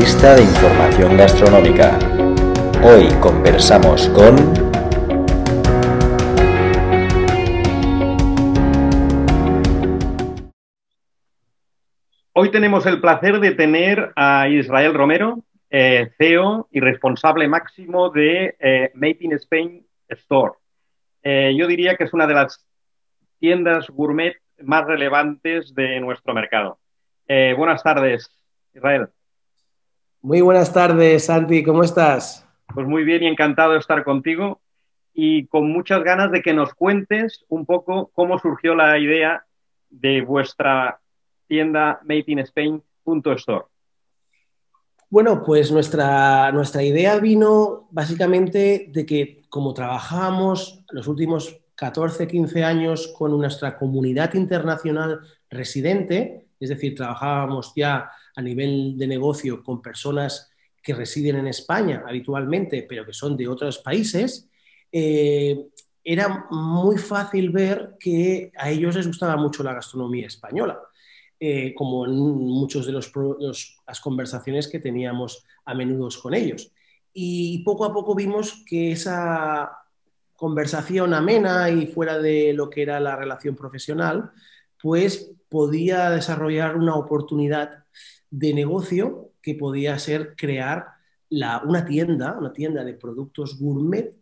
de información gastronómica. Hoy conversamos con... Hoy tenemos el placer de tener a Israel Romero, eh, CEO y responsable máximo de eh, Made in Spain Store. Eh, yo diría que es una de las tiendas gourmet más relevantes de nuestro mercado. Eh, buenas tardes, Israel. Muy buenas tardes, Santi, ¿cómo estás? Pues muy bien y encantado de estar contigo y con muchas ganas de que nos cuentes un poco cómo surgió la idea de vuestra tienda Made in Spain.store. Bueno, pues nuestra, nuestra idea vino básicamente de que como trabajábamos los últimos 14, 15 años con nuestra comunidad internacional residente, es decir, trabajábamos ya a nivel de negocio con personas que residen en España habitualmente, pero que son de otros países, eh, era muy fácil ver que a ellos les gustaba mucho la gastronomía española, eh, como en muchas de los, las conversaciones que teníamos a menudo con ellos. Y poco a poco vimos que esa conversación amena y fuera de lo que era la relación profesional, pues podía desarrollar una oportunidad de negocio que podía ser crear una tienda, una tienda de productos gourmet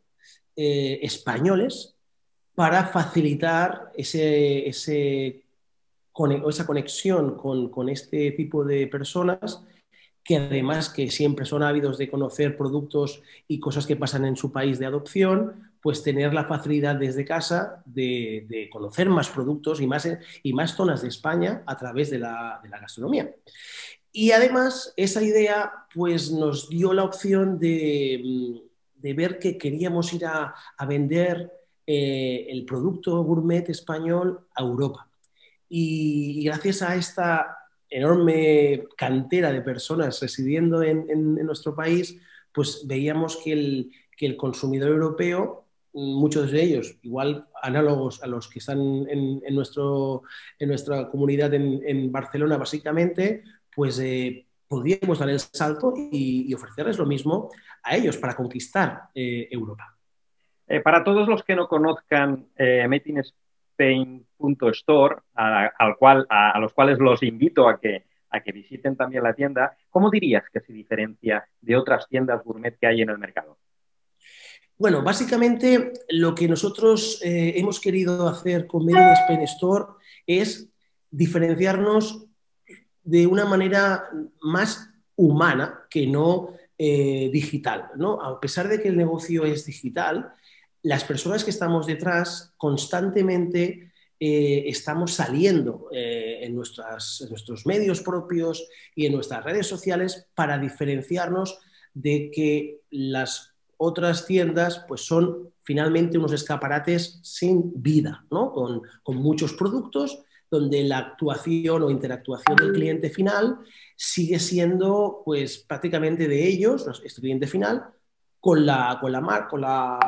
eh, españoles para facilitar ese, ese, esa conexión con, con este tipo de personas que además que siempre son ávidos de conocer productos y cosas que pasan en su país de adopción, pues tener la facilidad desde casa de, conocer más productos y más, y más zonas de España a través de la, gastronomía. Y además esa idea pues nos dio la opción de, ver que queríamos ir a, vender eh, el producto gourmet español a Europa. Y, gracias a esta enorme cantera de personas residiendo en, nuestro país, pues veíamos que el, que el consumidor europeo muchos de ellos, igual análogos a los que están en, en nuestra comunidad en, Barcelona, básicamente, pues eh, podríamos dar el salto y, ofrecerles lo mismo a ellos para conquistar eh, Europa. Eh, para todos los que no conozcan eh, Spain.store, al cual, a, los cuales los invito a que, a que visiten también la tienda, ¿cómo dirías que se diferencia de otras tiendas gourmet que hay en el mercado? Bueno, básicamente lo que nosotros eh, hemos querido hacer con Made in Spain Store es diferenciarnos de una manera más humana que no eh, digital. ¿no? A pesar de que el negocio es digital, las personas que estamos detrás constantemente eh, estamos saliendo en, nuestras, en nuestros medios propios y en nuestras redes sociales para diferenciarnos de que las otras tiendas pues son finalmente unos escaparates sin vida, ¿no? con, muchos productos donde la actuación o interactuación del cliente final sigue siendo pues prácticamente de ellos, este cliente final, con la, con la, con la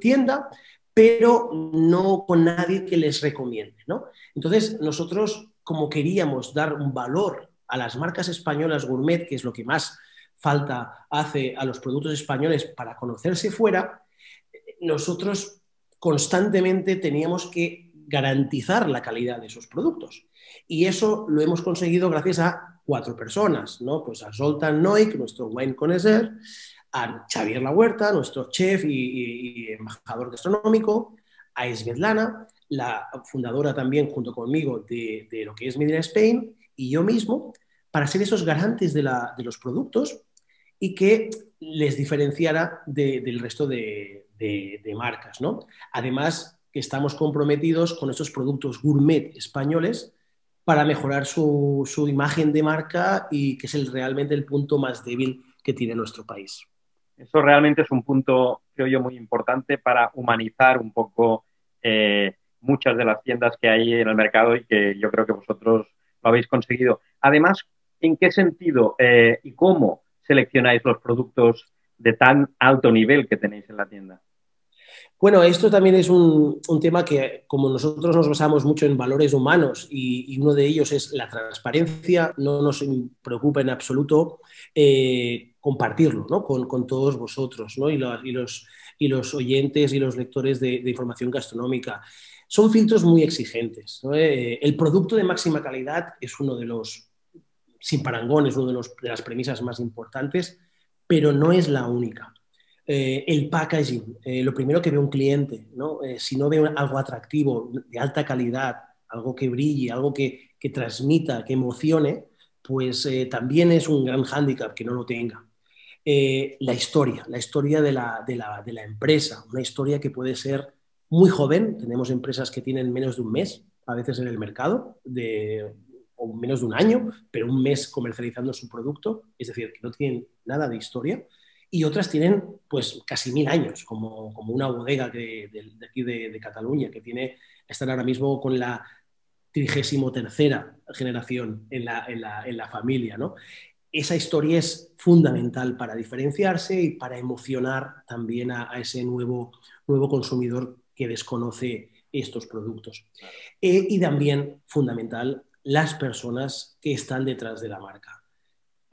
tienda, pero no con nadie que les recomiende. ¿no? Entonces, nosotros, como queríamos dar un valor a las marcas españolas gourmet, que es lo que más falta hace a los productos españoles para conocerse fuera, nosotros constantemente teníamos que garantizar la calidad de esos productos. Y eso lo hemos conseguido gracias a cuatro personas, ¿no? Pues a Zoltan Noik, nuestro wine connoisseur, a Xavier La Huerta, nuestro chef y, embajador gastronómico, a Svetlana, la fundadora también junto conmigo de, lo que es Medina Spain, y yo mismo, para ser esos garantes de, los productos y que les diferenciara del resto de, marcas. ¿no? Además, que estamos comprometidos con estos productos gourmet españoles para mejorar su, imagen de marca y que es realmente el punto más débil que tiene nuestro país. Eso realmente es un punto, creo yo, muy importante para humanizar un poco eh, muchas de las tiendas que hay en el mercado y que yo creo que vosotros lo habéis conseguido. Además, ¿en qué sentido eh, y cómo seleccionáis los productos de tan alto nivel que tenéis en la tienda? Bueno, esto también es un, tema que, como nosotros nos basamos mucho en valores humanos y, uno de ellos es la transparencia, no nos preocupa en absoluto eh, compartirlo con, todos vosotros y, los, y, los, oyentes y los lectores de, información gastronómica. Son filtros muy exigentes. Eh, el producto de máxima calidad es uno de los, sin parangón, es una de, de las premisas más importantes, pero no es la única. Eh, el packaging, eh, lo primero que ve un cliente, ¿no? Eh, si no ve algo atractivo, de alta calidad, algo que brille, algo que, transmita, que emocione, pues también es un gran hándicap que no lo tenga. la historia, la historia de la, de, la, de la, empresa, una historia que puede ser muy joven, tenemos empresas que tienen menos de un mes, a veces en el mercado, de, o menos de un año, pero un mes comercializando su producto, es decir, que no tienen nada de historia y otras tienen pues casi mil años, como, una bodega de, aquí de, Cataluña, que tiene, están ahora mismo con la trigésimo tercera generación en la, familia. ¿no? Esa historia es fundamental para diferenciarse y para emocionar también a, ese nuevo, nuevo consumidor que desconoce estos productos. Eh, y también fundamental las personas que están detrás de la marca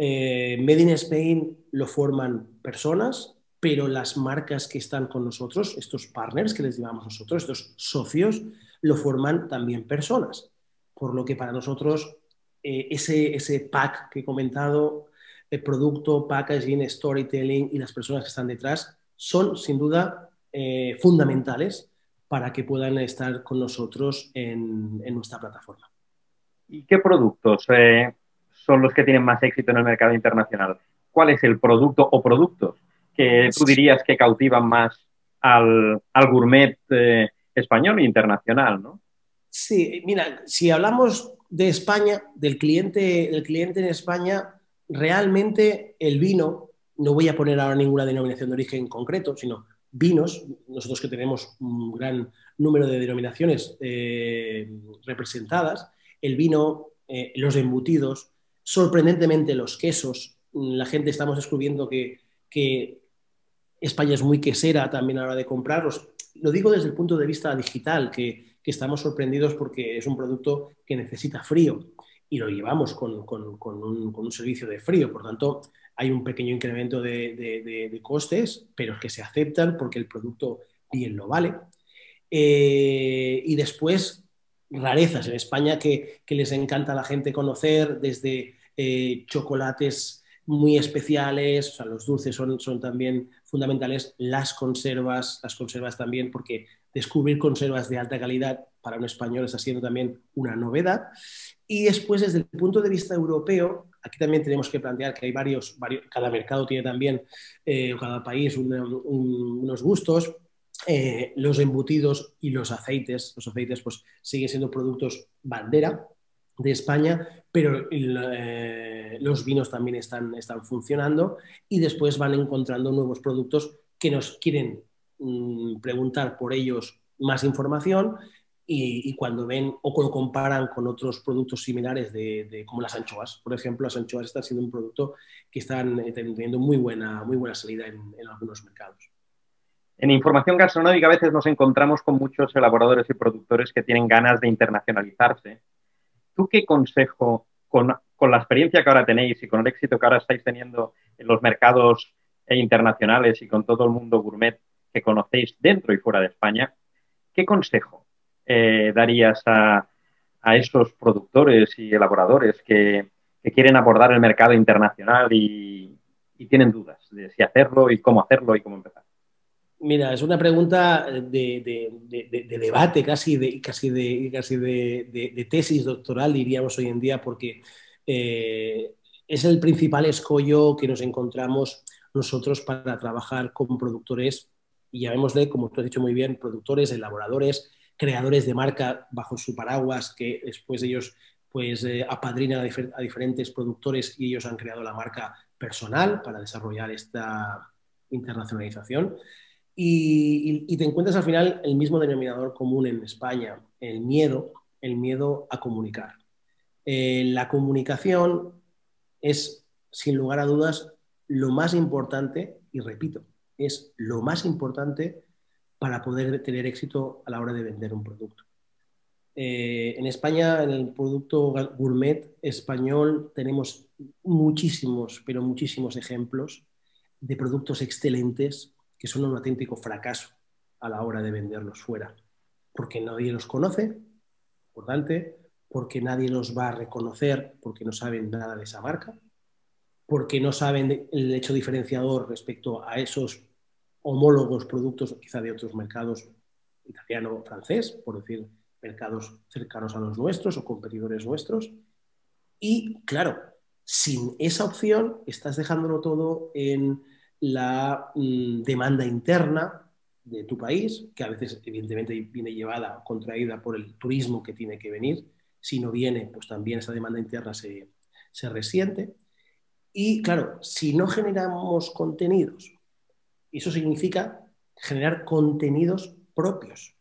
eh, Made in Spain lo forman personas, pero las marcas que están con nosotros, estos partners que les llamamos nosotros, estos socios, lo forman también personas. Por lo que para nosotros eh, ese, ese pack que he comentado, el producto, packaging, storytelling y las personas que están detrás son sin duda eh, fundamentales para que puedan estar con nosotros en, en nuestra plataforma. ¿Y qué productos eh, son los que tienen más éxito en el mercado internacional. ¿Cuál es el producto o productos que tú dirías que cautivan más al, gourmet eh, español e internacional? ¿no? Sí, mira, si hablamos de España, del cliente, del cliente en España, realmente el vino, no voy a poner ahora ninguna denominación de origen concreto, sino vinos, nosotros que tenemos un gran número de denominaciones eh, representadas, el vino, eh, los embutidos, sorprendentemente los quesos. La gente estamos descubriendo que, España es muy quesera también a la hora de comprarlos. Lo digo desde el punto de vista digital, que, estamos sorprendidos porque es un producto que necesita frío y lo llevamos con, un, servicio de frío. Por tanto, hay un pequeño incremento de, costes, pero que se aceptan porque el producto bien lo vale. Eh, y después, rarezas en España que, que, les encanta a la gente conocer, desde eh, chocolates muy especiales, o sea, los dulces son, son también fundamentales, las conservas, las conservas también, porque descubrir conservas de alta calidad para un español está siendo también una novedad. Y después, desde el punto de vista europeo, aquí también tenemos que plantear que hay varios, varios cada mercado tiene también, eh, cada país, unos gustos. Eh, los embutidos y los aceites, los aceites pues siguen siendo productos bandera, de España, pero eh, los vinos también están, están funcionando y después van encontrando nuevos productos que nos quieren mm, preguntar por ellos más información y, cuando ven o lo comparan con otros productos similares de, como las anchoas. Por ejemplo, las anchoas están siendo un producto que están eh, teniendo muy buena, muy buena salida en, en algunos mercados. En información gastronómica a veces nos encontramos con muchos elaboradores y productores que tienen ganas de internacionalizarse ¿Tú qué consejo, con, la experiencia que ahora tenéis y con el éxito que ahora estáis teniendo en los mercados internacionales y con todo el mundo gourmet que conocéis dentro y fuera de España, qué consejo eh, darías a, esos productores y elaboradores que, quieren abordar el mercado internacional y, tienen dudas de si hacerlo y cómo hacerlo y cómo empezar? Mira, es una pregunta de, debate, casi, de, tesis doctoral, diríamos hoy en día, porque eh, es el principal escollo que nos encontramos nosotros para trabajar con productores, y llamémosle, como tú has dicho muy bien, productores, elaboradores, creadores de marca bajo su paraguas, que después ellos pues eh, apadrinan a diferentes productores y ellos han creado la marca personal para desarrollar esta internacionalización. Y, te encuentras al final el mismo denominador común en España, el miedo, el miedo a comunicar. Eh, la comunicación es, sin lugar a dudas, lo más importante, y repito, es lo más importante para poder tener éxito a la hora de vender un producto. Eh, en España, en el producto gourmet español, tenemos muchísimos, pero muchísimos ejemplos de productos excelentes que son un auténtico fracaso a la hora de venderlos fuera, porque nadie los conoce, importante, porque nadie los va a reconocer porque no saben nada de esa marca, porque no saben el hecho diferenciador respecto a esos homólogos productos quizá de otros mercados italiano o francés, por decir mercados cercanos a los nuestros o competidores nuestros. Y claro, sin esa opción estás dejándolo todo en la mm, demanda interna de tu país, que a veces evidentemente viene llevada, contraída por el turismo que tiene que venir. Si no viene, pues también esa demanda interna se, se resiente. Y claro, si no generamos contenidos, eso significa generar contenidos propios,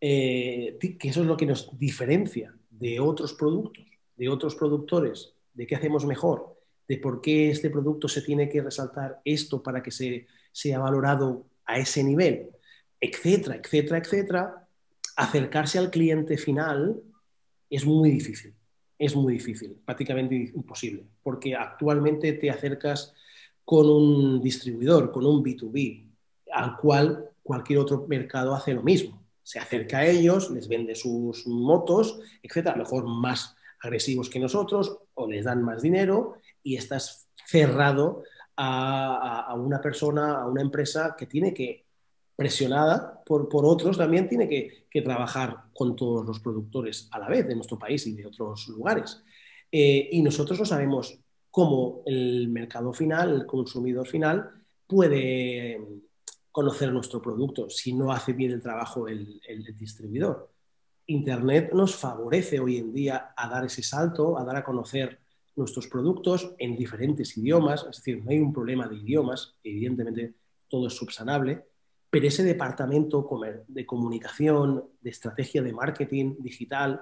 eh, que eso es lo que nos diferencia de otros productos, de otros productores, de qué hacemos mejor, de por qué este producto se tiene que resaltar esto para que se, sea valorado a ese nivel, etcétera, etcétera, etcétera, acercarse al cliente final es muy difícil es muy difícil, prácticamente imposible, porque actualmente te acercas con un distribuidor, con un B2B, al cual cualquier otro mercado hace lo mismo. Se acerca a ellos, les vende sus motos, etcétera, a lo mejor más agresivos que nosotros, o les dan más dinero y estás cerrado a, una persona, a una empresa que tiene que presionada por, por otros, también tiene que, trabajar con todos los productores a la vez de nuestro país y de otros lugares. Eh, y nosotros no sabemos cómo el mercado final, el consumidor final, puede conocer nuestro producto si no hace bien el trabajo el distribuidor. Internet nos favorece hoy en día a dar ese salto, a dar a conocer nuestros productos en diferentes idiomas, es decir, no hay un problema de idiomas, evidentemente todo es subsanable, pero ese departamento de comunicación, de estrategia de marketing digital,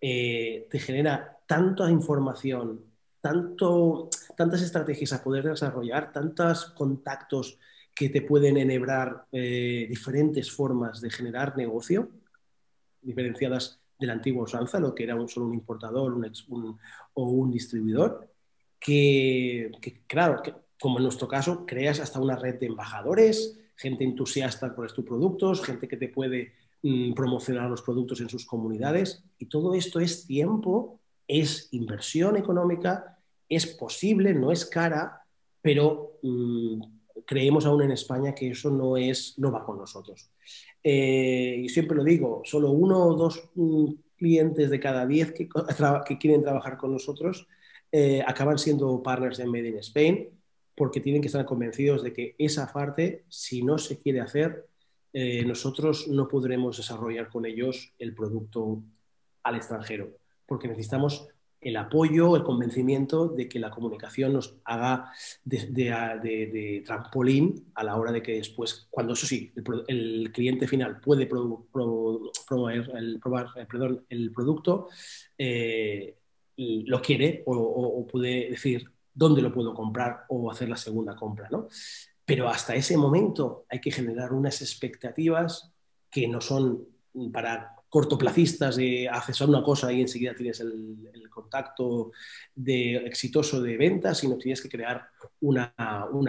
eh, te genera tanta información, tanto, tantas estrategias a poder desarrollar, tantos contactos que te pueden enhebrar eh, diferentes formas de generar negocio, diferenciadas del antiguo usanza, lo que era un, solo un importador o un distribuidor, que, claro, como en nuestro caso, creas hasta una red de embajadores, gente entusiasta por estos productos, gente que te puede mm, promocionar los productos en sus comunidades. Y todo esto es tiempo, es inversión económica, es posible, no es cara, pero mm, creemos aún en España que eso no, es, no va con nosotros. Eh, y siempre lo digo, solo uno o dos mm, clientes de cada diez que, quieren trabajar con nosotros eh, acaban siendo partners de Made in Spain porque tienen que estar convencidos de que esa parte, si no se quiere hacer, eh, nosotros no podremos desarrollar con ellos el producto al extranjero, porque necesitamos el apoyo, el convencimiento de que la comunicación nos haga de, trampolín a la hora de que después, cuando eso sí, el, cliente final puede promover el, probar, eh, el producto, eh, lo quiere o, o, puede decir, dónde lo puedo comprar o hacer la segunda compra, ¿no? Pero hasta ese momento hay que generar unas expectativas que no son para cortoplacistas de haces una cosa y enseguida tienes el, contacto de, exitoso de venta, sino tienes que crear una,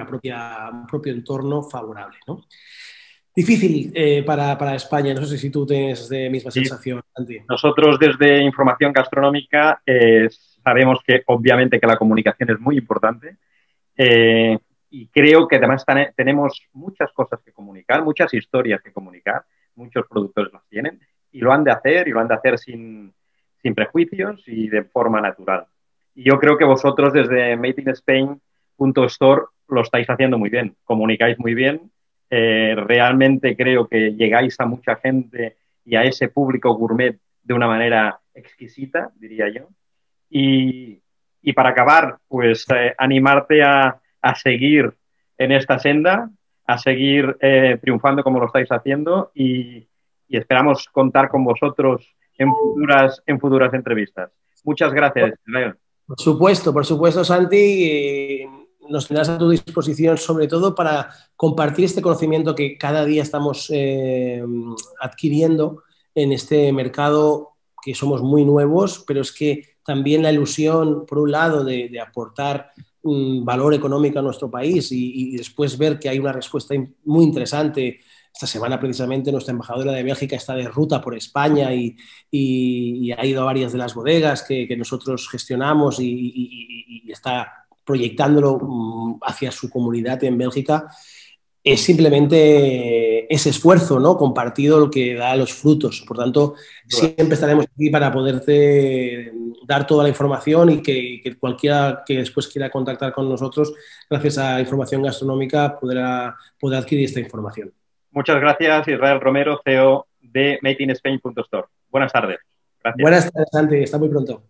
propia, un propio entorno favorable. ¿no? Difícil eh, para, España, no sé si tú tienes de misma sensación, Nosotros desde Información Gastronómica es sabemos que obviamente que la comunicación es muy importante eh, y creo que además tenemos muchas cosas que comunicar, muchas historias que comunicar, muchos productores las tienen y lo han de hacer y lo han de hacer sin, prejuicios y de forma natural. Y yo creo que vosotros desde madeinspain.store lo estáis haciendo muy bien, comunicáis muy bien, eh, realmente creo que llegáis a mucha gente y a ese público gourmet de una manera exquisita, diría yo. Y, para acabar, pues eh, animarte a, seguir en esta senda, a seguir eh, triunfando como lo estáis haciendo y, esperamos contar con vosotros en futuras, en futuras entrevistas. Muchas gracias, Por supuesto, por supuesto, Santi. nos tendrás a tu disposición sobre todo para compartir este conocimiento que cada día estamos eh, adquiriendo en este mercado que somos muy nuevos, pero es que también la ilusión, por un lado, de, aportar un valor económico a nuestro país y, y, después ver que hay una respuesta muy interesante esta semana precisamente nuestra embajadora de Bélgica está de ruta por España y, ha ido a varias de las bodegas que, nosotros gestionamos y, está proyectándolo mm, hacia su comunidad en Bélgica. Es simplemente ese esfuerzo ¿no? compartido lo que da los frutos. Por tanto, siempre estaremos aquí para poderte dar toda la información y que, que, cualquiera que después quiera contactar con nosotros, gracias a información gastronómica, podrá, podrá adquirir esta información. Muchas gracias, Israel Romero, CEO de MadeInSpain.store. Buenas tardes. Buenas tardes, Santi. Hasta muy pronto.